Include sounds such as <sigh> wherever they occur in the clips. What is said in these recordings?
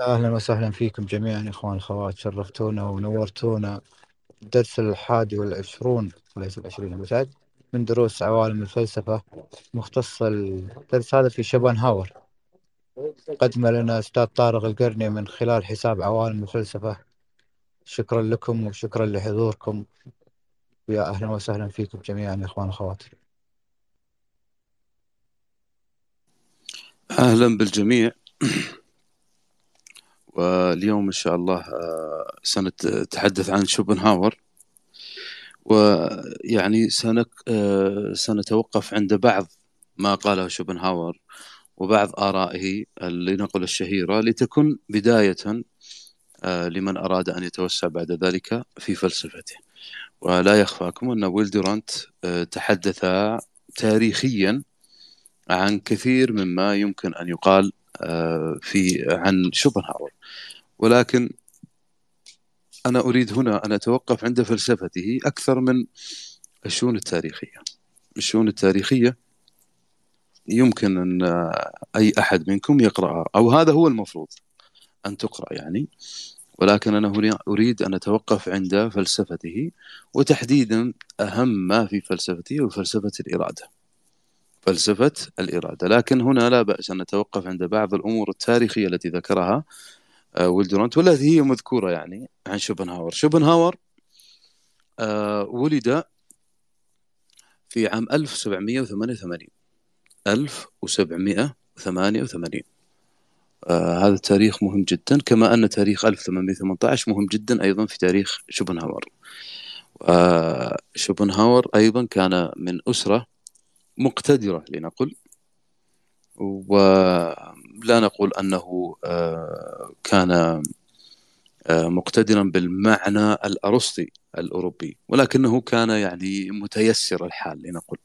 أهلا وسهلا فيكم جميعا إخوان الأخوات شرفتونا ونورتونا. الدرس الحادي والعشرون وليس العشرين بعد من دروس عوالم الفلسفة مختص الدرس هذا في شوبنهاور قدم لنا أستاذ طارق القرني من خلال حساب عوالم الفلسفة. شكرا لكم وشكرا لحضوركم. ويا أهلا وسهلا فيكم جميعا إخوان الأخوات أهلا بالجميع. واليوم إن شاء الله آه، سنتحدث عن شوبنهاور. ويعني آه، سنتوقف عند بعض ما قاله شوبنهاور وبعض آرائه لنقل الشهيرة لتكون بداية آه، لمن أراد أن يتوسع بعد ذلك في فلسفته. ولا يخفاكم أن ويلدرانت تحدث تاريخيا عن كثير مما يمكن أن يقال في عن شوبنهاور ولكن أنا أريد هنا أن أتوقف عند فلسفته أكثر من الشؤون التاريخية. الشؤون التاريخية يمكن أن أي أحد منكم يقرأها أو هذا هو المفروض أن تقرأ يعني. ولكن أنا هنا أريد أن أتوقف عند فلسفته وتحديدا أهم ما في فلسفته وفلسفة الإرادة. فلسفة الإرادة. لكن هنا لا بأس أن نتوقف عند بعض الأمور التاريخية التي ذكرها آه، ويلدرونت والتي هي مذكورة يعني عن شوبنهاور. شوبنهاور آه، ولد في عام 1788 1788 آه هذا التاريخ مهم جدا كما أن تاريخ 1818 مهم جدا أيضا في تاريخ شوبنهاور. آه شوبنهاور أيضا كان من أسرة مقتدرة لنقل ولا نقول أنه آه، كان آه، مقتدرا بالمعنى الأرسطي الأوروبي ولكنه كان يعني متيسر الحال لنقل.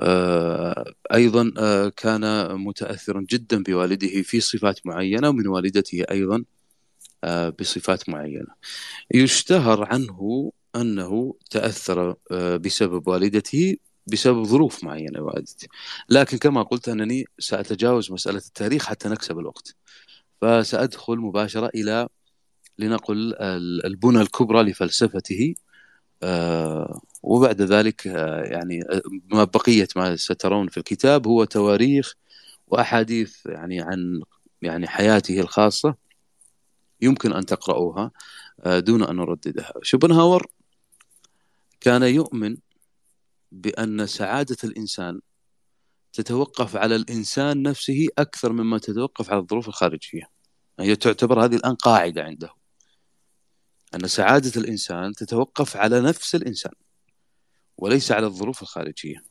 آه، أيضا كان متأثرا جدا بوالده في صفات معينة ومن والدته أيضا بصفات معينة. يشتهر عنه أنه تأثر بسبب والدته بسبب ظروف معينة والدتي لكن كما قلت أنني سأتجاوز مسألة التاريخ حتى نكسب الوقت. فسأدخل مباشرة إلى لنقل البنى الكبرى لفلسفته آه، وبعد ذلك آه، يعني ما بقية ما سترون في الكتاب هو تواريخ وأحاديث يعني عن يعني حياته الخاصة يمكن أن تقرأوها آه، دون أن نرددها. شوبنهاور كان يؤمن بأن سعادة الإنسان تتوقف على الإنسان نفسه أكثر مما تتوقف على الظروف الخارجية. هي تعتبر هذه الآن قاعدة عنده. أن سعادة الإنسان تتوقف على نفس الإنسان وليس على الظروف الخارجية.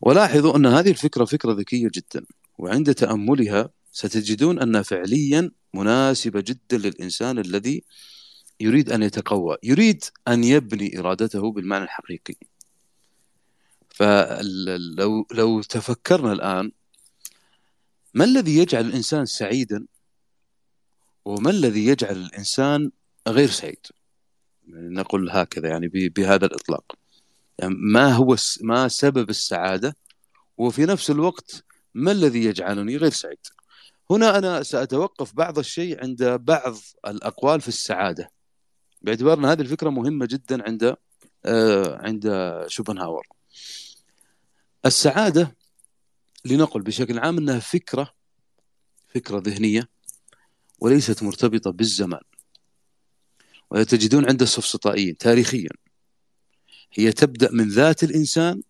ولاحظوا أن هذه الفكرة فكرة ذكية جدا وعند تأملها ستجدون أنها فعليا مناسبة جدا للإنسان الذي يريد أن يتقوى يريد أن يبني إرادته بالمعنى الحقيقي. فلو لو تفكرنا الآن ما الذي يجعل الإنسان سعيدا وما الذي يجعل الإنسان غير سعيد؟ يعني نقول هكذا يعني بهذا الإطلاق. يعني ما هو ما سبب السعادة؟ وفي نفس الوقت ما الذي يجعلني غير سعيد؟ هنا أنا سأتوقف بعض الشيء عند بعض الأقوال في السعادة. باعتبار أن هذه الفكرة مهمة جدا عند آه عند شوبنهاور. السعادة لنقل بشكل عام أنها فكرة فكرة ذهنية وليست مرتبطة بالزمان. وتجدون عند السفسطائيين تاريخيا. هي تبدأ من ذات الإنسان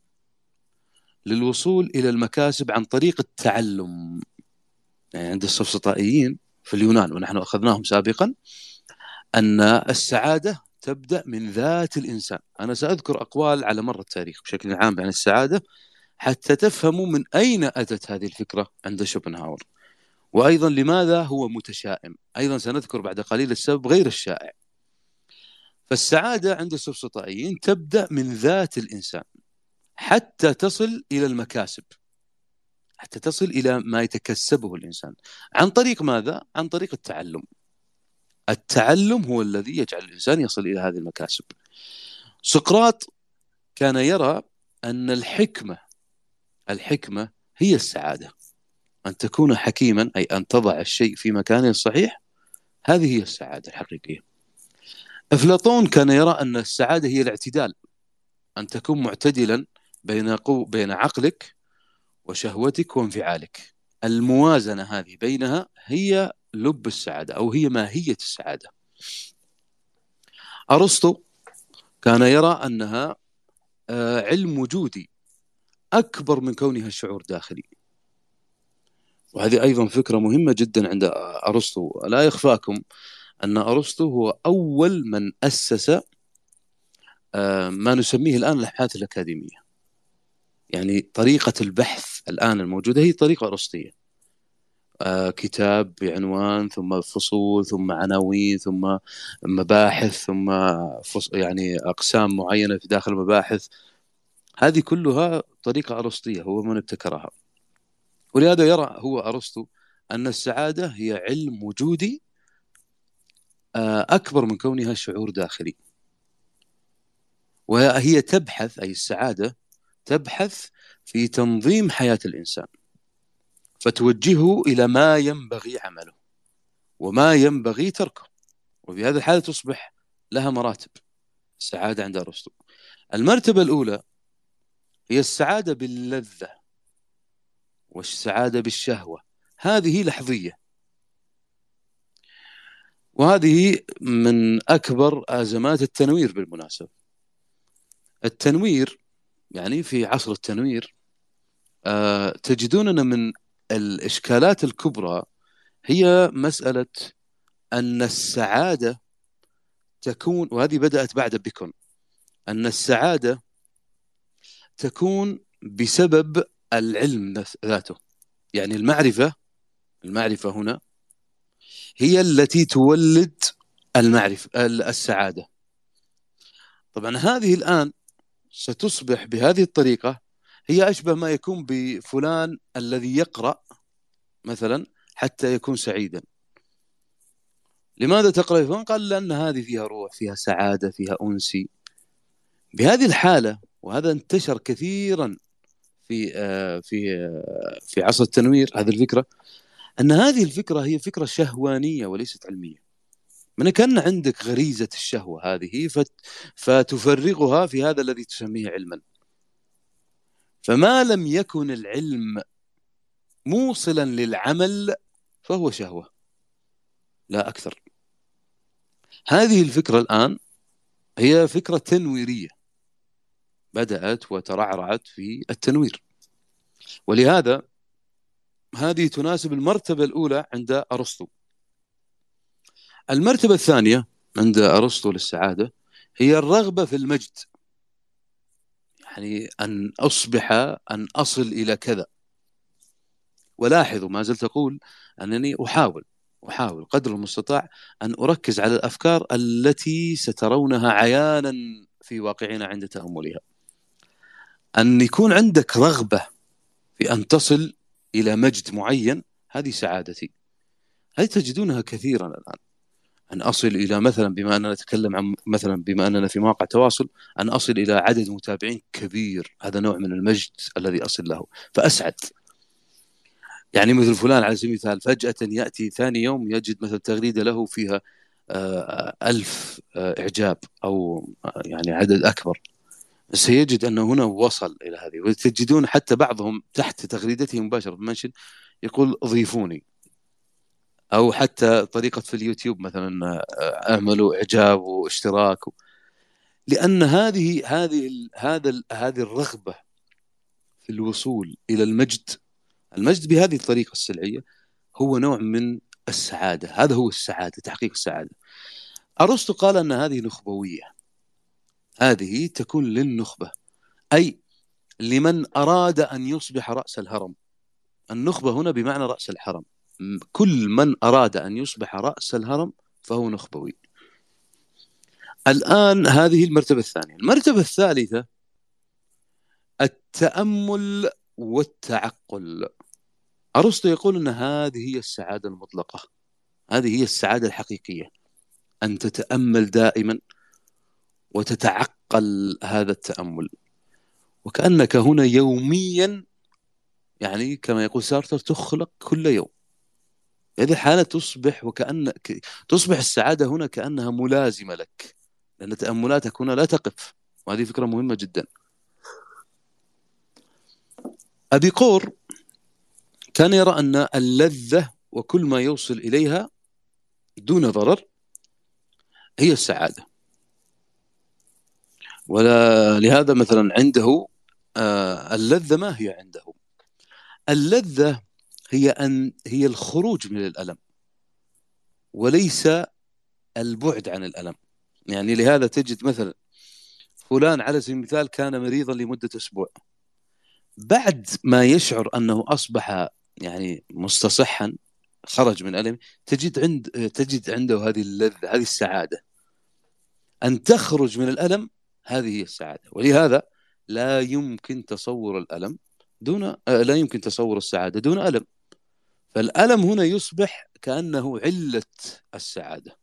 للوصول إلى المكاسب عن طريق التعلم. يعني عند السفسطائيين في اليونان ونحن أخذناهم سابقا أن السعادة تبدأ من ذات الإنسان. أنا سأذكر أقوال على مر التاريخ بشكل عام عن السعادة. حتى تفهموا من أين أتت هذه الفكرة عند شوبنهاور. وأيضا لماذا هو متشائم؟ أيضا سنذكر بعد قليل السبب غير الشائع. فالسعادة عند السفسطائيين تبدأ من ذات الإنسان حتى تصل إلى المكاسب حتى تصل إلى ما يتكسبه الإنسان. عن طريق ماذا؟ عن طريق التعلم. التعلم هو الذي يجعل الإنسان يصل إلى هذه المكاسب. سقراط كان يرى أن الحكمة الحكمة هي السعادة. أن تكون حكيما أي أن تضع الشيء في مكانه الصحيح هذه هي السعادة الحقيقية. أفلاطون كان يرى أن السعادة هي الاعتدال. أن تكون معتدلا بين قو بين عقلك وشهوتك وانفعالك. الموازنة هذه بينها هي لب السعادة أو هي ماهية السعادة. أرسطو كان يرى أنها آه، علم وجودي. أكبر من كونها شعور داخلي. وهذه أيضا فكرة مهمة جدا عند أرسطو. لا يخفاكم أن أرسطو هو أول من أسس آه، ما نسميه الآن الأبحاث الأكاديمية. يعني طريقة البحث الآن الموجودة هي طريقة أرسطية. آه، كتاب بعنوان ثم فصول ثم عناوين ثم مباحث ثم يعني أقسام معينة في داخل المباحث. هذه كلها طريقة أرسطية هو من ابتكرها. ولهذا يرى هو أرسطو أن السعادة هي علم وجودي آه، أكبر من كونها شعور داخلي. وهي تبحث أي السعادة تبحث في تنظيم حياة الإنسان. فتوجهه إلى ما ينبغي عمله وما ينبغي تركه. وفي هذه الحالة تصبح لها مراتب السعادة عند أرسطو. المرتبة الأولى هي السعادة باللذة والسعادة بالشهوة. هذه لحظية. وهذه من أكبر أزمات التنوير بالمناسبة. التنوير يعني في عصر التنوير آه تجدون أن من الإشكالات الكبرى هي مسألة أن السعادة تكون وهذه بدأت بعد بيكون أن السعادة تكون بسبب العلم ذاته. يعني المعرفة المعرفة هنا هي التي تولد المعرفة السعادة. طبعا هذه الآن ستصبح بهذه الطريقة هي أشبه ما يكون بفلان الذي يقرأ مثلا حتى يكون سعيدا. لماذا تقرأ فلان قال لأن هذه فيها روح فيها سعادة فيها أنسي. بهذه الحالة وهذا انتشر كثيرا في آه، في آه، في عصر التنوير هذه الفكرة. أن هذه الفكرة هي فكرة شهوانية وليست علمية. من كان عندك غريزة الشهوة هذه فتفرغها في هذا الذي تسميه علما. فما لم يكن العلم موصلا للعمل فهو شهوة لا أكثر. هذه الفكرة الآن هي فكرة تنويرية. بدأت وترعرعت في التنوير. ولهذا هذه تناسب المرتبة الأولى عند أرسطو. المرتبة الثانية عند أرسطو للسعادة هي الرغبة في المجد. يعني أن أصبح أن أصل إلى كذا. ولاحظوا ما زلت أقول أنني أحاول أحاول قدر المستطاع أن أركز على الأفكار التي سترونها عيانا في واقعنا عند تأملها. أن يكون عندك رغبة في أن تصل إلى مجد معين هذه سعادتي. هذه تجدونها كثيرا الآن؟ أن أصل إلى مثلا بما أننا نتكلم عن مثلا بما أننا في مواقع تواصل أن أصل إلى عدد متابعين كبير هذا نوع من المجد الذي أصل له. فأسعد. يعني مثل فلان على سبيل المثال فجأة يأتي ثاني يوم يجد مثلا تغريدة له فيها آه، ألف آه، إعجاب أو آه، يعني عدد أكبر. سيجد أنه هنا وصل إلى هذه. وتجدون حتى بعضهم تحت تغريدته مباشرة في منشن يقول ضيفوني. أو حتى طريقة في اليوتيوب مثلا اعملوا إعجاب واشتراك. لأن هذه هذه هذا هذه الرغبة في الوصول إلى المجد. المجد بهذه الطريقة السلعية هو نوع من السعادة. هذا هو السعادة تحقيق السعادة. أرسطو قال أن هذه نخبوية. هذه تكون للنخبة. أي لمن أراد أن يصبح رأس الهرم. النخبة هنا بمعنى رأس الحرم. كل من أراد أن يصبح رأس الهرم فهو نخبوي. الآن هذه المرتبة الثانية. المرتبة الثالثة التأمل والتعقل. أرسطو يقول أن هذه هي السعادة المطلقة. هذه هي السعادة الحقيقية. أن تتأمل دائما. وتتعقل هذا التأمل. وكأنك هنا يوميا يعني كما يقول سارتر تخلق كل يوم. هذه الحالة تصبح وكأن تصبح السعادة هنا كأنها ملازمة لك لأن تأملاتك هنا لا تقف. وهذه فكرة مهمة جدا. أبي قور كان يرى أن اللذة وكل ما يوصل إليها دون ضرر هي السعادة. ولهذا مثلا عنده آه، اللذة ما هي عنده؟ اللذة هي أن هي الخروج من الألم وليس البعد عن الألم. يعني لهذا تجد مثلا فلان على سبيل المثال كان مريضا لمدة أسبوع. بعد ما يشعر أنه أصبح يعني مستصحا خرج من ألم تجد عند تجد عنده هذه اللذة هذه السعادة. أن تخرج من الألم هذه هي السعادة. ولهذا لا يمكن تصور الألم دون آه، لا يمكن تصور السعادة دون ألم. فالألم هنا يصبح كأنه علة السعادة.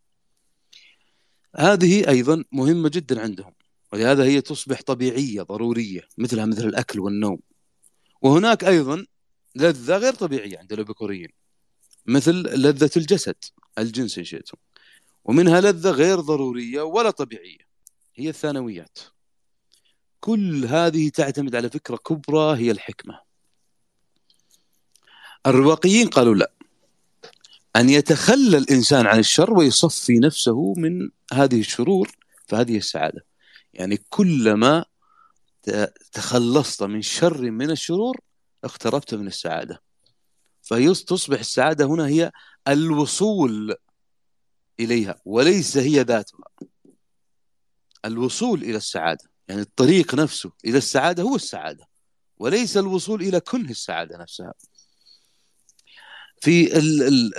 هذه أيضا مهمة جدا عندهم ولهذا هي تصبح طبيعية ضرورية مثلها مثل الأكل والنوم. وهناك أيضا لذة غير طبيعية عند الأبيكوريين مثل لذة الجسد الجنس إن شئتم. ومنها لذة غير ضرورية ولا طبيعية. هي الثانويات. كل هذه تعتمد على فكرة كبرى هي الحكمة. الرواقيين قالوا لا. أن يتخلى الإنسان عن الشر ويصفي نفسه من هذه الشرور فهذه السعادة. يعني كلما تخلصت من شر من الشرور اقتربت من السعادة. فتصبح السعادة هنا هي الوصول إليها وليس هي ذاتها. الوصول إلى السعادة. يعني الطريق نفسه إلى السعادة هو السعادة وليس الوصول إلى كنه السعادة نفسها. في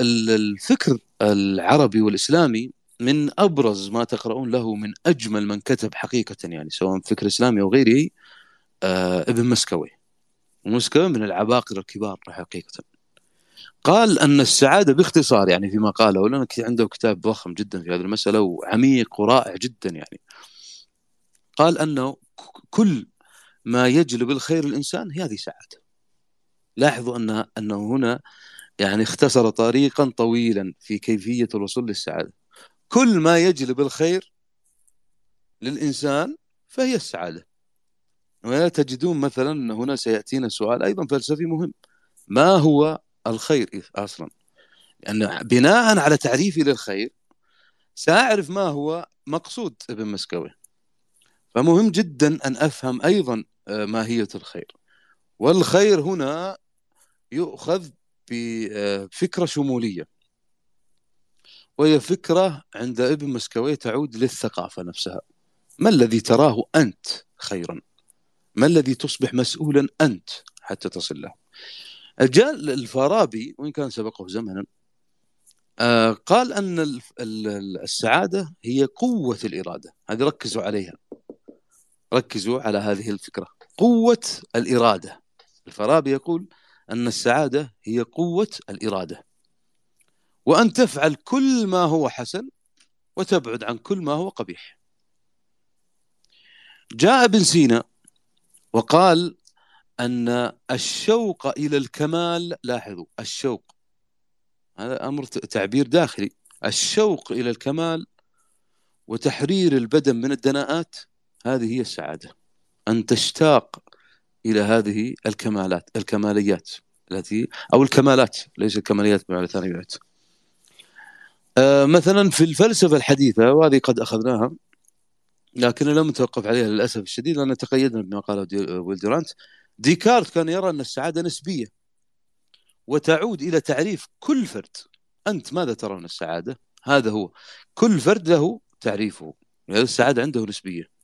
الفكر العربي والإسلامي من أبرز ما تقرؤون له من أجمل من كتب حقيقة يعني سواء فكر إسلامي أو غيره آه ابن مسكوي. مسكوي من العباقرة الكبار حقيقة. قال أن السعادة باختصار يعني فيما قاله لأن عنده كتاب ضخم جدا في هذه المسألة وعميق ورائع جدا يعني. قال أنه كل ما يجلب الخير للإنسان هي هذه سعادة لاحظوا أن أنه هنا يعني اختصر طريقا طويلا في كيفية الوصول للسعادة. كل ما يجلب الخير للإنسان فهي السعادة. وتجدون مثلا هنا سيأتينا سؤال أيضا فلسفي مهم. ما هو الخير أصلا؟ لأن بناء على تعريفي للخير سأعرف ما هو مقصود ابن مسكوي. فمهم جدا أن أفهم أيضا آه، ماهية الخير. والخير هنا يؤخذ بفكرة شمولية. وهي فكرة عند ابن مسكوي تعود للثقافة نفسها. ما الذي تراه أنت خيرا؟ ما الذي تصبح مسؤولا أنت حتى تصل له؟ جاء الفارابي وإن كان سبقه زمنا آه، قال أن السعادة هي قوة الإرادة. هذه ركزوا عليها. ركزوا على هذه الفكرة. قوة الإرادة. الفارابي يقول أن السعادة هي قوة الإرادة. وأن تفعل كل ما هو حسن وتبعد عن كل ما هو قبيح. جاء ابن سينا وقال أن الشوق إلى الكمال لاحظوا الشوق. هذا أمر تعبير داخلي. الشوق إلى الكمال وتحرير البدن من الدناءات هذه هي السعادة أن تشتاق إلى هذه الكمالات الكماليات التي أو الكمالات ليس الكماليات بمعنى ثانيات آه مثلا في الفلسفة الحديثة وهذه قد أخذناها لكن لم نتوقف عليها للأسف الشديد لأن تقيدنا بما قاله ويلدرانت ديكارت كان يرى أن السعادة نسبية وتعود إلى تعريف كل فرد. أنت ماذا ترى من السعادة؟ هذا هو. كل فرد له تعريفه. السعادة عنده نسبية.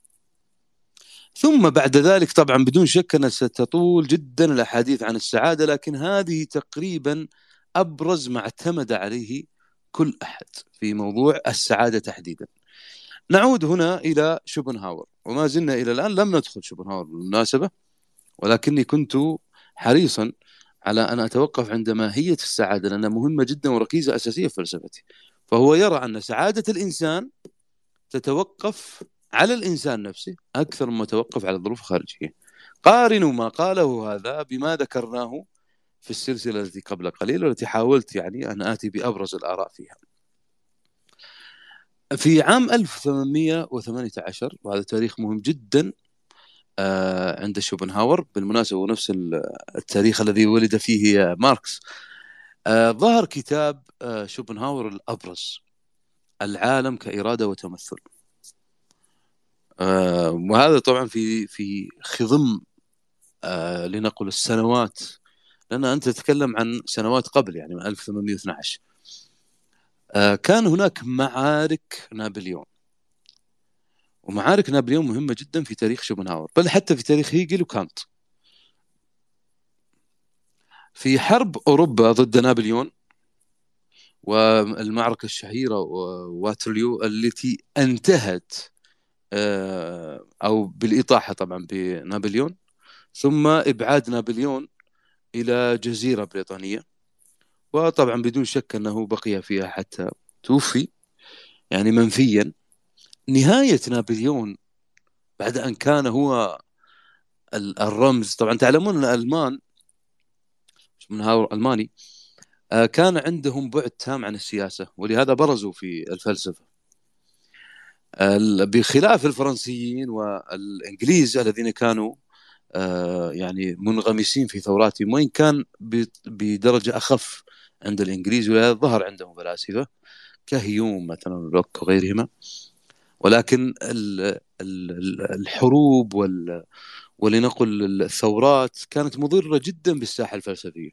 ثم بعد ذلك طبعا بدون شك أنها ستطول جدا الأحاديث عن السعادة لكن هذه تقريبا أبرز ما اعتمد عليه كل أحد في موضوع السعادة تحديدا. نعود هنا إلى شوبنهاور. وما زلنا إلى الآن لم ندخل شوبنهاور بالمناسبة ولكني كنت حريصا على أن أتوقف عند ماهية السعادة لأنها مهمة جدا وركيزة أساسية في فلسفتي. فهو يرى أن سعادة الإنسان تتوقف على الإنسان نفسه أكثر مما توقف على الظروف الخارجية. قارنوا ما قاله هذا بما ذكرناه في السلسلة التي قبل قليل والتي حاولت يعني أن آتي بأبرز الآراء فيها. في عام 1818 وهذا تاريخ مهم جدا آه، عند شوبنهاور بالمناسبة ونفس التاريخ الذي ولد فيه ماركس آه، ظهر كتاب آه، شوبنهاور الأبرز العالم كإرادة وتمثل. وهذا طبعا في في خضم لنقل السنوات لأن أنت تتكلم عن سنوات قبل يعني من 1812 كان هناك معارك نابليون. ومعارك نابليون مهمة جدا في تاريخ شوبنهاور بل حتى في تاريخ هيجل وكانت في حرب أوروبا ضد نابليون والمعركة الشهيرة واترليو التي انتهت آه، أو بالإطاحة طبعا بنابليون ثم إبعاد نابليون إلى جزيرة بريطانية. وطبعا بدون شك أنه بقي فيها حتى توفي يعني منفيا. نهاية نابليون بعد أن كان هو الرمز طبعا تعلمون أن الألمان من هاور ألماني آه، كان عندهم بعد تام عن السياسة ولهذا برزوا في الفلسفة. بخلاف الفرنسيين والإنجليز الذين كانوا آه، يعني منغمسين في ثوراتهم وإن كان بدرجة أخف عند الإنجليز ولهذا ظهر عندهم فلاسفة كهيوم مثلا لوك وغيرهما. ولكن الحروب وال ولنقل الثورات كانت مضرة جدا بالساحة الفلسفية.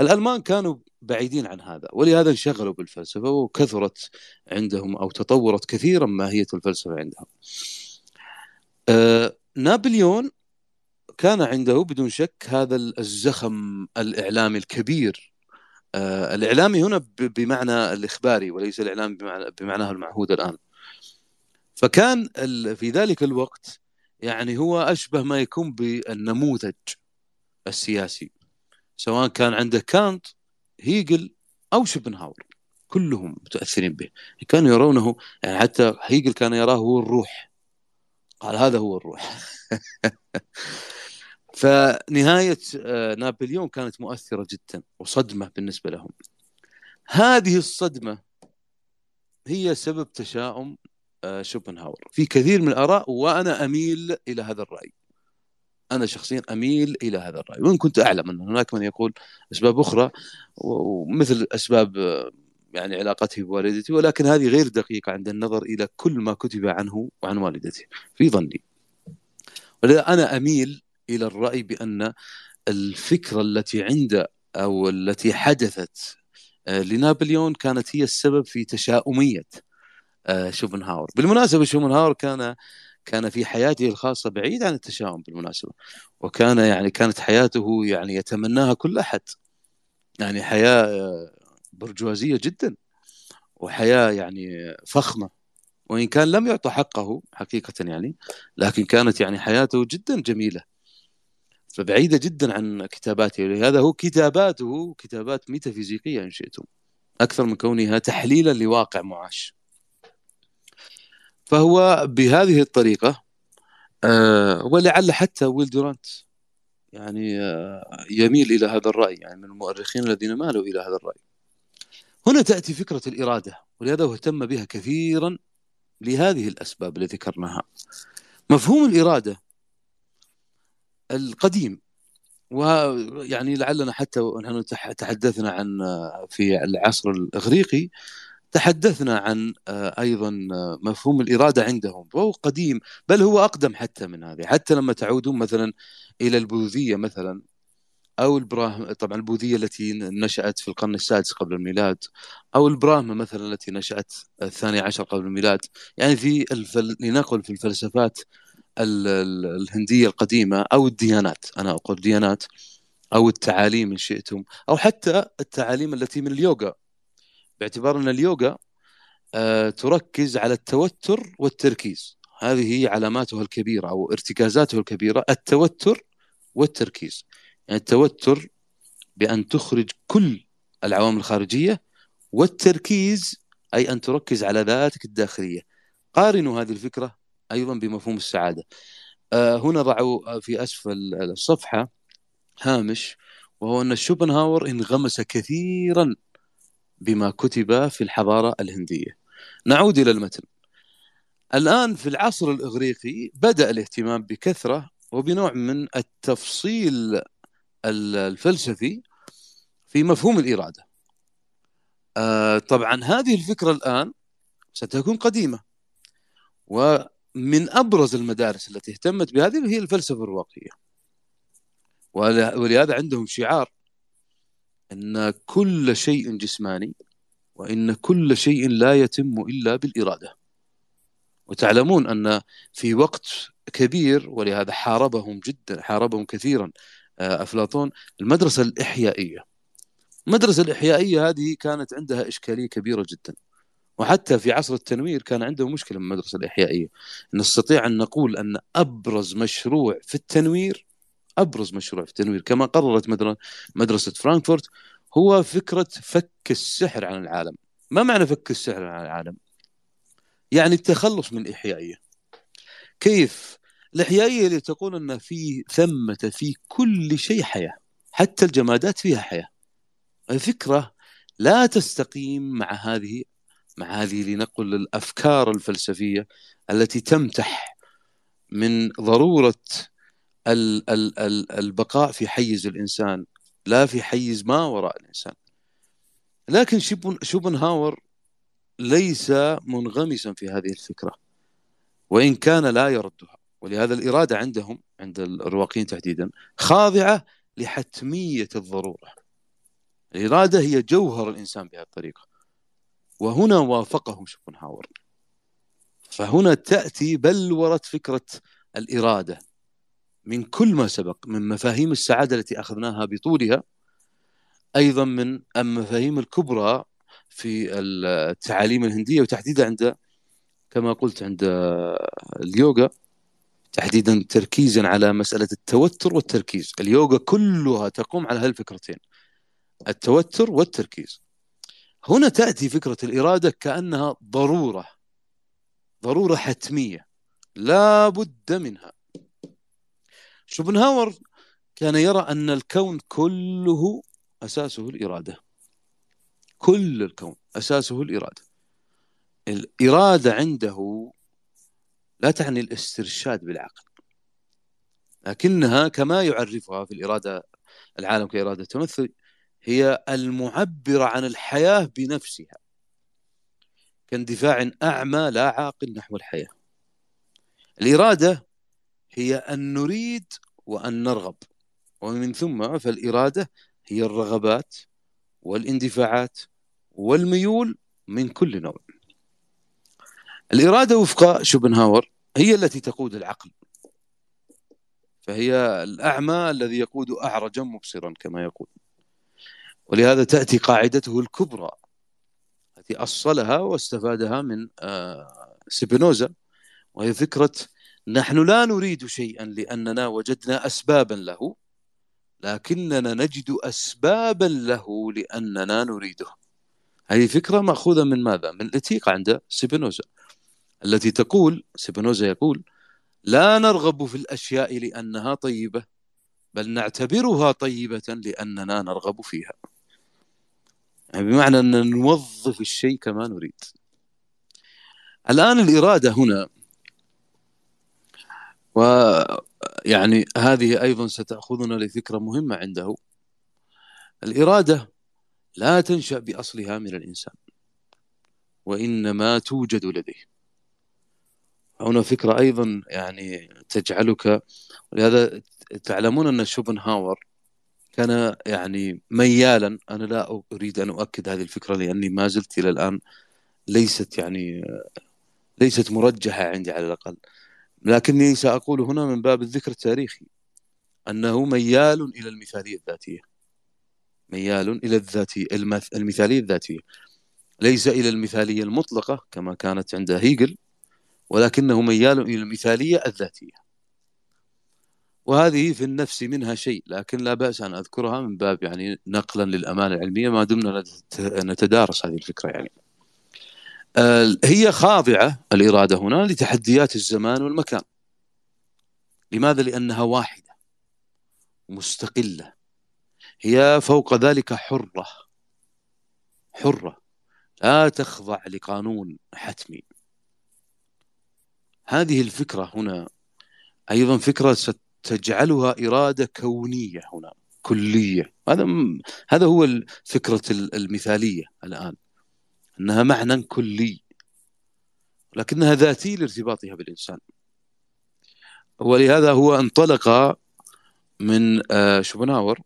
الألمان كانوا بعيدين عن هذا ولهذا انشغلوا بالفلسفة وكثرت عندهم أو تطورت كثيرا ماهية الفلسفة عندهم. آه نابليون كان عنده بدون شك هذا الزخم الإعلامي الكبير. آه الإعلامي هنا بمعنى الإخباري وليس الإعلام بمعناه المعهود الآن. فكان في ذلك الوقت يعني هو أشبه ما يكون بالنموذج السياسي سواء كان عنده كانت هيجل أو شوبنهاور كلهم متأثرين به. كانوا يرونه يعني حتى هيجل كان يراه هو الروح. قال هذا هو الروح. <laughs> فنهاية آه، نابليون كانت مؤثرة جدا وصدمة بالنسبة لهم. هذه الصدمة هي سبب تشاؤم شوبنهاور. في كثير من الآراء وأنا أميل إلى هذا الرأي. أنا شخصيا أميل إلى هذا الرأي. وإن كنت أعلم أن هناك من يقول أسباب أخرى ومثل أسباب آه، يعني علاقته بوالدته ولكن هذه غير دقيقة عند النظر إلى كل ما كتب عنه وعن والدته. في ظني. ولذا أنا أميل إلى الرأي بأن الفكرة التي عند أو التي حدثت آه، لنابليون كانت هي السبب في تشاؤمية آه، شوبنهاور بالمناسبة شوبنهاور كان كان في حياته الخاصة بعيد عن التشاؤم بالمناسبة وكان يعني كانت حياته يعني يتمناها كل أحد. يعني حياة آه، برجوازية جدا وحياة يعني فخمة. وإن كان لم يعطى حقه حقيقة يعني لكن كانت يعني حياته جدا جميلة فبعيدة جدا عن كتاباته. لهذا هو كتاباته كتابات ميتافيزيقية إن شئتم أكثر من كونها تحليلا لواقع معاش. فهو بهذه الطريقة آه ولعل حتى ويل دورانت يعني آه يميل إلى هذا الرأي يعني من المؤرخين الذين مالوا إلى هذا الرأي. هنا تأتي فكرة الإرادة ولهذا اهتم بها كثيرا لهذه الأسباب التي ذكرناها. مفهوم الإرادة القديم ويعني لعلنا حتى نحن تحدثنا عن آه، في العصر الإغريقي تحدثنا عن آه، أيضا آه، مفهوم الإرادة عندهم وهو قديم بل هو أقدم حتى من هذه. حتى لما تعودون مثلا إلى البوذية مثلا أو البراهم طبعا البوذية التي نشأت في القرن السادس قبل الميلاد أو البراهمة مثلا التي نشأت الثاني عشر قبل الميلاد. يعني في الفل... لنقل في الفلسفات الهندية القديمة أو الديانات أنا أقول ديانات أو التعاليم إن شئتم أو حتى التعاليم التي من اليوغا. باعتبار أن اليوغا آه، تركز على التوتر والتركيز. هذه هي علاماتها الكبيرة أو ارتكازاته الكبيرة التوتر والتركيز. يعني التوتر بأن تخرج كل العوامل الخارجية والتركيز أي أن تركز على ذاتك الداخلية. قارنوا هذه الفكرة أيضا بمفهوم السعادة. آه، هنا ضعوا في اسفل الصفحة هامش وهو أن شوبنهاور انغمس كثيرا بما كتب في الحضارة الهندية. نعود إلى المتن. الآن في العصر الإغريقي بدأ الاهتمام بكثرة وبنوع من التفصيل الفلسفي في مفهوم الإرادة. آه طبعا هذه الفكرة الآن ستكون قديمة. ومن أبرز المدارس التي اهتمت بهذه هي الفلسفة الرواقية. ولهذا عندهم شعار أن كل شيء جسماني وإن كل شيء لا يتم إلا بالإرادة. وتعلمون أن في وقت كبير ولهذا حاربهم جدا حاربهم كثيرا آه، أفلاطون المدرسة الإحيائية. المدرسة الإحيائية هذه كانت عندها إشكالية كبيرة جدا. وحتى في عصر التنوير كان عندهم مشكلة من المدرسة الإحيائية. نستطيع أن نقول أن أبرز مشروع في التنوير أبرز مشروع في التنوير كما قررت مدرسة فرانكفورت هو فكرة فك السحر عن العالم. ما معنى فك السحر عن العالم؟ يعني التخلص من الإحيائية كيف؟ الإحيائية اللي تقول أن في ثمة في كل شيء حياة حتى الجمادات فيها حياة. الفكرة لا تستقيم مع هذه مع هذه لنقل الأفكار الفلسفية التي تمتح من ضرورة البقاء في حيز الإنسان لا في حيز ما وراء الإنسان. لكن شوبنهاور ليس منغمسا في هذه الفكرة وإن كان لا يردها. ولهذا الإرادة عندهم عند الرواقيين تحديدا خاضعة لحتمية الضرورة. الإرادة هي جوهر الإنسان بهذه الطريقة. وهنا وافقهم شوبنهاور. فهنا تأتي بلورة فكرة الإرادة. من كل ما سبق من مفاهيم السعادة التي أخذناها بطولها أيضا من المفاهيم الكبرى في التعاليم الهندية وتحديدا عند كما قلت عند اليوغا تحديدا تركيزا على مسألة التوتر والتركيز. اليوغا كلها تقوم على هالفكرتين التوتر والتركيز. هنا تأتي فكرة الإرادة كأنها ضرورة ضرورة حتمية لا بد منها. شوبنهاور كان يرى أن الكون كله أساسه الإرادة. كل الكون أساسه الإرادة. الإرادة عنده لا تعني الاسترشاد بالعقل لكنها كما يعرفها في الإرادة العالم كإرادة تمثل هي المعبرة عن الحياة بنفسها. كاندفاع أعمى لا عاقل نحو الحياة. الإرادة هي أن نريد وأن نرغب. ومن ثم فالإرادة هي الرغبات والاندفاعات والميول من كل نوع. الإرادة وفق شوبنهاور هي التي تقود العقل فهي الأعمى الذي يقود أعرجا مبصرا كما يقول. ولهذا تأتي قاعدته الكبرى التي أصلها واستفادها من آه، سبينوزا وهي فكرة نحن لا نريد شيئا لأننا وجدنا أسبابا له لكننا نجد أسبابا له لأننا نريده. هذه فكرة مأخوذة من ماذا؟ من الإتيقة عند سبينوزا التي تقول سبينوزا يقول لا نرغب في الأشياء لأنها طيبة بل نعتبرها طيبة لأننا نرغب فيها. يعني بمعنى أن نوظف الشيء كما نريد. الآن الإرادة هنا ويعني هذه أيضا ستأخذنا لفكرة مهمة عنده. الإرادة لا تنشأ بأصلها من الإنسان وإنما توجد لديه. هنا فكرة أيضا يعني تجعلك ولهذا تعلمون أن شوبنهاور كان يعني ميالا أنا لا أريد أن أؤكد هذه الفكرة لأني ما زلت إلى الآن ليست يعني ليست مرجحة عندي على الأقل. لكني سأقول هنا من باب الذكر التاريخي أنه ميال إلى المثالية الذاتية. ميال إلى الذاتية المثالية الذاتية. ليس إلى المثالية المطلقة كما كانت عند هيجل ولكنه ميال إلى المثالية الذاتية. وهذه في النفس منها شيء لكن لا بأس أن أذكرها من باب يعني نقلا للأمانة العلمية ما دمنا نتدارس هذه الفكرة يعني. هي خاضعة الإرادة هنا لتحديات الزمان والمكان. لماذا؟ لأنها واحدة مستقلة. هي فوق ذلك حرة حرة. لا تخضع لقانون حتمي. هذه الفكرة هنا أيضا فكرة ستجعلها إرادة كونية هنا كلية. هذا هذا هو فكرة المثالية الآن. أنها معنى كلي لكنها ذاتي لارتباطها بالإنسان. ولهذا هو انطلق من آه، شوبنهاور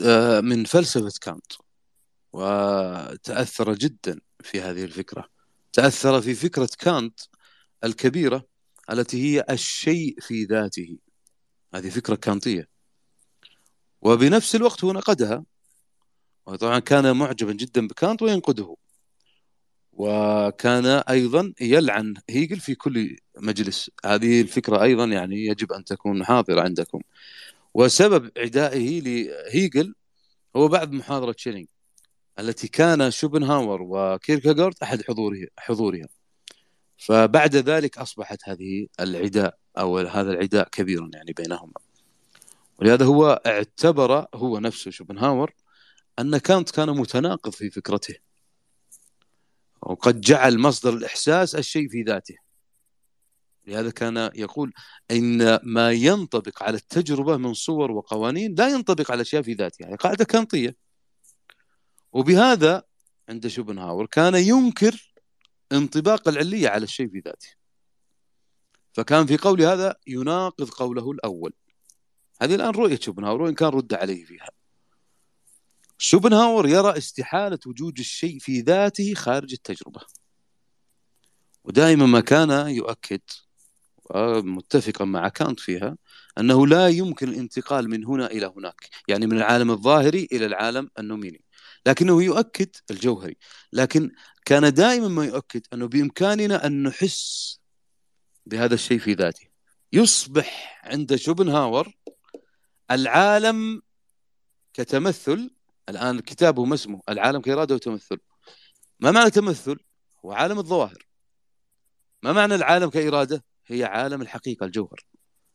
آه، من فلسفة كانت وتأثر جدا في هذه الفكرة. تأثر في فكرة كانت الكبيرة التي هي الشيء في ذاته. هذه فكرة كانتية. وبنفس الوقت هو نقدها وطبعا كان معجبا جدا بكانت وينقده. وكان أيضا يلعن هيجل في كل مجلس. هذه الفكرة أيضا يعني يجب أن تكون حاضرة عندكم. وسبب عدائه لهيجل هو بعد محاضرة شيلينغ التي كان شوبنهاور وكيركغارد أحد حضوره حضورها. فبعد ذلك أصبحت هذه العداء أو هذا العداء كبيرا يعني بينهما. ولهذا هو اعتبر هو نفسه شوبنهاور أن كانت كان متناقض في فكرته. وقد جعل مصدر الإحساس الشيء في ذاته. لهذا كان يقول إن ما ينطبق على التجربة من صور وقوانين لا ينطبق على أشياء في ذاتها يعني قاعدة كانطية. وبهذا عند شوبنهاور كان ينكر انطباق العلية على الشيء في ذاته. فكان في قول هذا يناقض قوله الأول. هذه الآن رؤية شوبنهاور وإن كان رد عليه فيها. شوبنهاور يرى استحالة وجود الشيء في ذاته خارج التجربة. ودائما ما كان يؤكد متفقا مع كانت فيها أنه لا يمكن الانتقال من هنا إلى هناك يعني من العالم الظاهري إلى العالم النوميني. لكنه يؤكد الجوهري. لكن كان دائما ما يؤكد أنه بإمكاننا أن نحس بهذا الشيء في ذاته. يصبح عند شوبنهاور العالم كتمثل الآن كتابه ما اسمه العالم كإرادة وتمثل. ما معنى تمثل؟ هو عالم الظواهر. ما معنى العالم كإرادة؟ هي عالم الحقيقة الجوهر.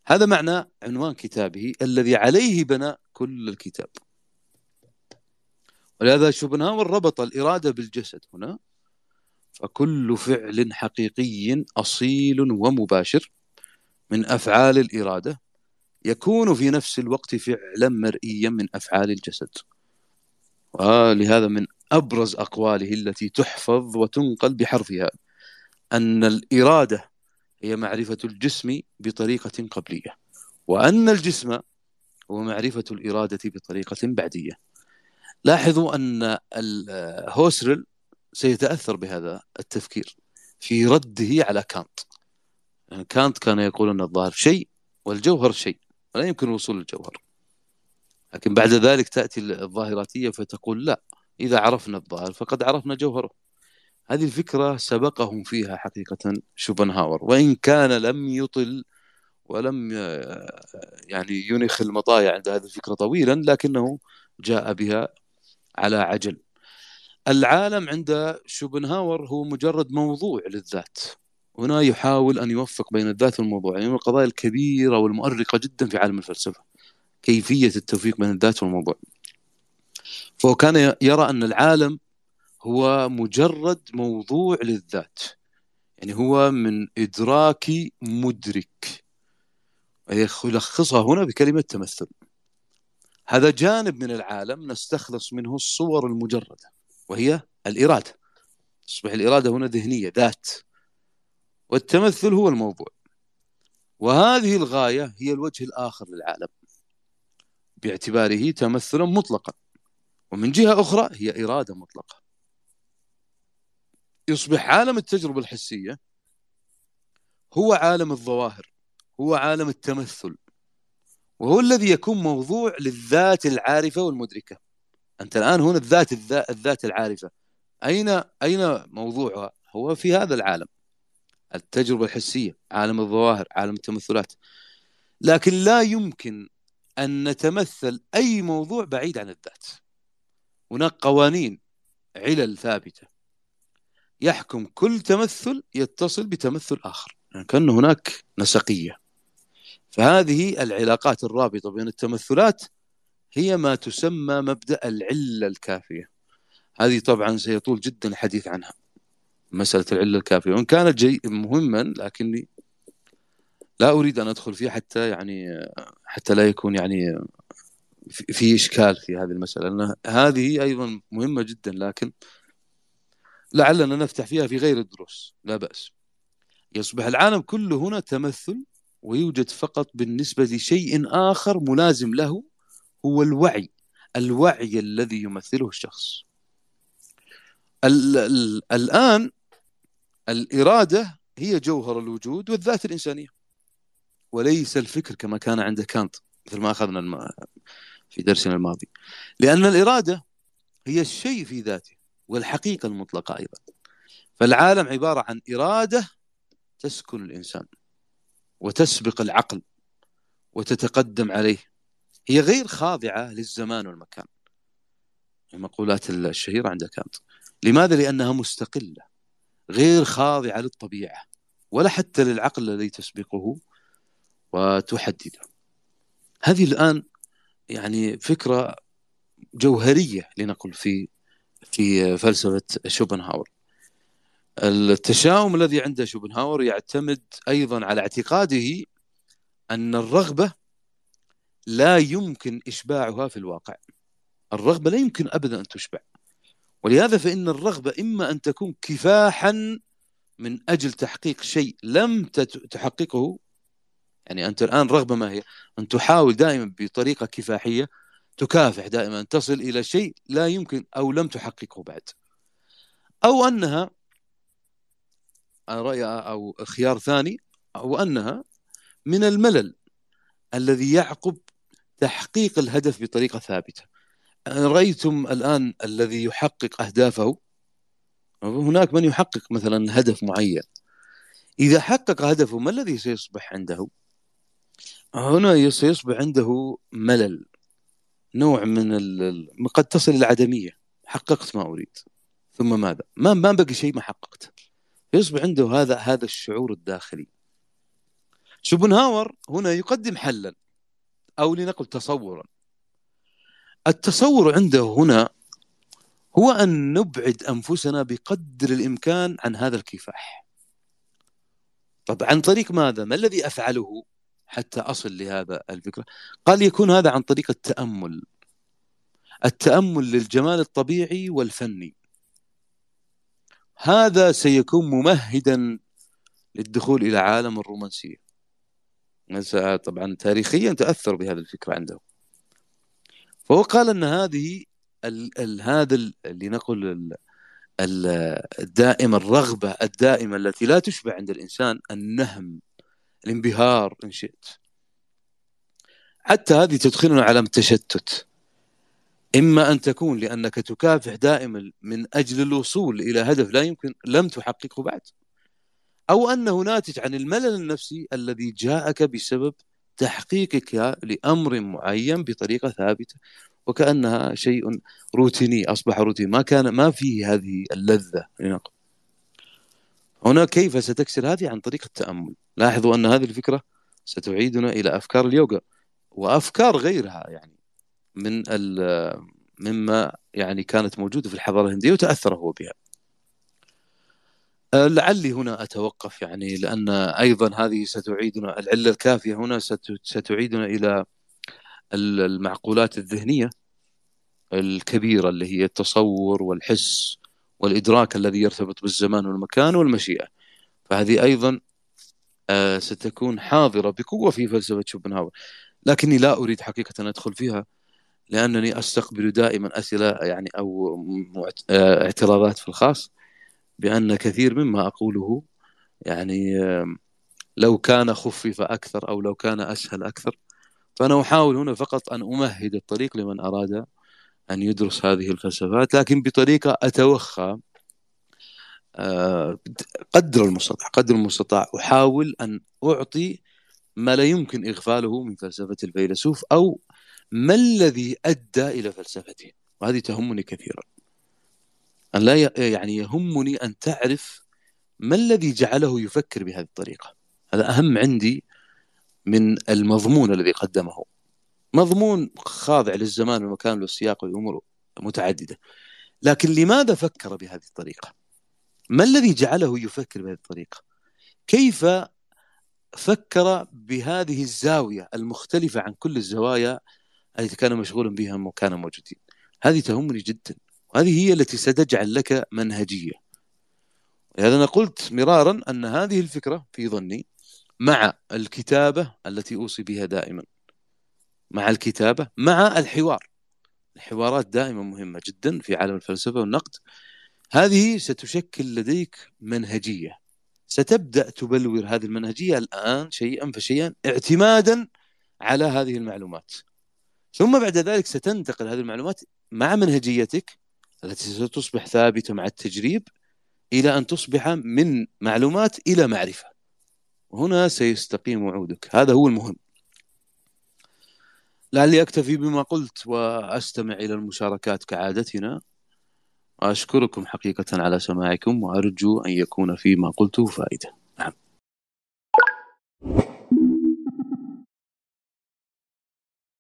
هذا معنى عنوان كتابه الذي عليه بنى كل الكتاب. ولهذا شوبنهاور ربط الإرادة بالجسد هنا. فكل فعل حقيقي أصيل ومباشر من أفعال الإرادة يكون في نفس الوقت فعلا مرئيا من أفعال الجسد. ولهذا من أبرز أقواله التي تحفظ وتنقل بحرفها أن الإرادة هي معرفة الجسم بطريقة قبلية وأن الجسم هو معرفة الإرادة بطريقة بعدية. لاحظوا أن هوسرل سيتأثر بهذا التفكير في رده على كانت. يعني كانت كان يقول أن الظاهر شيء والجوهر شيء لا يمكن الوصول للجوهر. لكن بعد ذلك تأتي الظاهراتية فتقول لا إذا عرفنا الظاهر فقد عرفنا جوهره. هذه الفكرة سبقهم فيها حقيقة شوبنهاور وإن كان لم يطل ولم يعني ينخ المطايا عند هذه الفكرة طويلا لكنه جاء بها على عجل. العالم عند شوبنهاور هو مجرد موضوع للذات. هنا يحاول أن يوفق بين الذات والموضوع يعني من القضايا الكبيرة والمؤرقة جدا في عالم الفلسفة. كيفية التوفيق بين الذات والموضوع. فهو كان يرى أن العالم هو مجرد موضوع للذات. يعني هو من إدراك مدرك. يلخصها هنا بكلمة تمثل. هذا جانب من العالم نستخلص منه الصور المجردة وهي الإرادة. تصبح الإرادة هنا ذهنية ذات. والتمثل هو الموضوع. وهذه الغاية هي الوجه الآخر للعالم. باعتباره تمثلا مطلقا. ومن جهة أخرى هي إرادة مطلقة. يصبح عالم التجربة الحسية هو عالم الظواهر هو عالم التمثل وهو الذي يكون موضوع للذات العارفة والمدركة. أنت الآن هنا الذات الذات العارفة. أين أين موضوعها؟ هو في هذا العالم. التجربة الحسية عالم الظواهر عالم التمثلات. لكن لا يمكن أن نتمثل أي موضوع بعيد عن الذات. هناك قوانين علل ثابتة يحكم كل تمثل يتصل بتمثل آخر يعني كأن هناك نسقية. فهذه العلاقات الرابطة بين التمثلات هي ما تسمى مبدأ العلة الكافية. هذه طبعا سيطول جدا الحديث عنها مسألة العلة الكافية. وإن كانت جي مهما لكني لا أريد أن أدخل فيه حتى يعني حتى لا يكون يعني في إشكال في هذه المسألة لأن هذه أيضا مهمة جدا لكن لعلنا نفتح فيها في غير الدروس لا بأس. يصبح العالم كله هنا تمثل ويوجد فقط بالنسبة لشيء آخر ملازم له هو الوعي الوعي الذي يمثله الشخص. ال ال الآن الإرادة هي جوهر الوجود والذات الإنسانية. وليس الفكر كما كان عند كانت مثل ما أخذنا الم... في درسنا الماضي. لأن الإرادة هي الشيء في ذاته والحقيقة المطلقة أيضا. فالعالم عبارة عن إرادة تسكن الإنسان وتسبق العقل وتتقدم عليه. هي غير خاضعة للزمان والمكان. المقولات الشهيرة عند كانت. لماذا؟ لأنها مستقلة غير خاضعة للطبيعة ولا حتى للعقل الذي تسبقه وتحدده هذه الآن يعني فكرة جوهرية لنقل في في فلسفة شوبنهاور. التشاؤم الذي عند شوبنهاور يعتمد أيضا على اعتقاده أن الرغبة لا يمكن إشباعها في الواقع. الرغبة لا يمكن أبدا أن تشبع. ولهذا فإن الرغبة إما أن تكون كفاحا من أجل تحقيق شيء لم تحققه يعني أنت الآن رغبة ما هي؟ أن تحاول دائما بطريقة كفاحية تكافح دائما أن تصل إلى شيء لا يمكن أو لم تحققه بعد. أو أنها رأي أو خيار ثاني أو أنها من الملل الذي يعقب تحقيق الهدف بطريقة ثابتة. رأيتم الآن الذي يحقق أهدافه؟ هناك من يحقق مثلا هدف معين. إذا حقق هدفه ما الذي سيصبح عنده؟ هنا سيصبح عنده ملل نوع من ال... قد تصل إلى العدمية حققت ما أريد ثم ماذا؟ ما ما بقي شيء ما حققته يصبح عنده هذا هذا الشعور الداخلي. شوبنهاور هنا يقدم حلا أو لنقل تصورا. التصور عنده هنا هو أن نبعد أنفسنا بقدر الإمكان عن هذا الكفاح. طب عن طريق ماذا؟ ما الذي أفعله؟ حتى أصل لهذا الفكرة؟ قال يكون هذا عن طريق التأمل. التأمل للجمال الطبيعي والفني. هذا سيكون ممهدا للدخول إلى عالم الرومانسية. طبعا تاريخيا تأثر بهذه الفكرة عنده. فهو قال أن هذه ال ال هذا اللي نقول الدائمة الرغبة الدائمة التي لا تشبع عند الإنسان النهم. الانبهار إن شئت. حتى هذه تدخلنا على التشتت. إما أن تكون لأنك تكافح دائما من أجل الوصول إلى هدف لا يمكن لم تحققه بعد. أو أنه ناتج عن الملل النفسي الذي جاءك بسبب تحقيقك لأمر معين بطريقة ثابتة وكأنها شيء روتيني أصبح روتين ما كان ما فيه هذه اللذة. لنقل هنا كيف ستكسر هذه؟ عن طريق التأمل. لاحظوا أن هذه الفكرة ستعيدنا إلى أفكار اليوغا وأفكار غيرها يعني من مما يعني كانت موجودة في الحضارة الهندية وتأثر هو بها. أه، لعلي هنا أتوقف يعني لأن أيضا هذه ستعيدنا العلة الكافية هنا ستعيدنا إلى المعقولات الذهنية الكبيرة اللي هي التصور والحس والإدراك الذي يرتبط بالزمان والمكان والمشيئة. فهذه أيضا ستكون حاضرة بقوة في فلسفة شوبنهاور. لكني لا أريد حقيقة أن أدخل فيها لأنني أستقبل دائما أسئلة يعني أو أه، اعتراضات في الخاص بأن كثير مما أقوله يعني لو كان خفف أكثر أو لو كان أسهل أكثر فأنا أحاول هنا فقط أن أمهد الطريق لمن أراد أن يدرس هذه الفلسفات لكن بطريقة أتوخى آه، قدر المستطاع قدر المستطاع أحاول أن أعطي ما لا يمكن إغفاله من فلسفة الفيلسوف أو ما الذي أدى إلى فلسفته. وهذه تهمني كثيرا. أن لا يعني يهمني أن تعرف ما الذي جعله يفكر بهذه الطريقة. هذا أهم عندي من المضمون الذي قدمه. مضمون خاضع للزمان والمكان والسياق والأمور متعددة. لكن لماذا فكر بهذه الطريقة؟ ما الذي جعله يفكر بهذه الطريقة؟ كيف فكر بهذه الزاوية المختلفة عن كل الزوايا التي كان مشغولا بها وكانوا موجودين؟ هذه تهمني جدا. وهذه هي التي ستجعل لك منهجية. لهذا أنا قلت مرارا أن هذه الفكرة في ظني مع الكتابة التي أوصي بها دائما. مع الكتابة مع الحوار. الحوارات دائما مهمة جدا في عالم الفلسفة والنقد. هذه ستشكل لديك منهجية. ستبدأ تبلور هذه المنهجية الآن شيئا فشيئا اعتمادا على هذه المعلومات. ثم بعد ذلك ستنتقل هذه المعلومات مع منهجيتك التي ستصبح ثابتة مع التجريب إلى أن تصبح من معلومات إلى معرفة. وهنا سيستقيم وعودك. هذا هو المهم. لعلي أكتفي بما قلت وأستمع إلى المشاركات كعادتنا. وأشكركم حقيقة على سماعكم وأرجو أن يكون فيما قلته فائدة. نعم.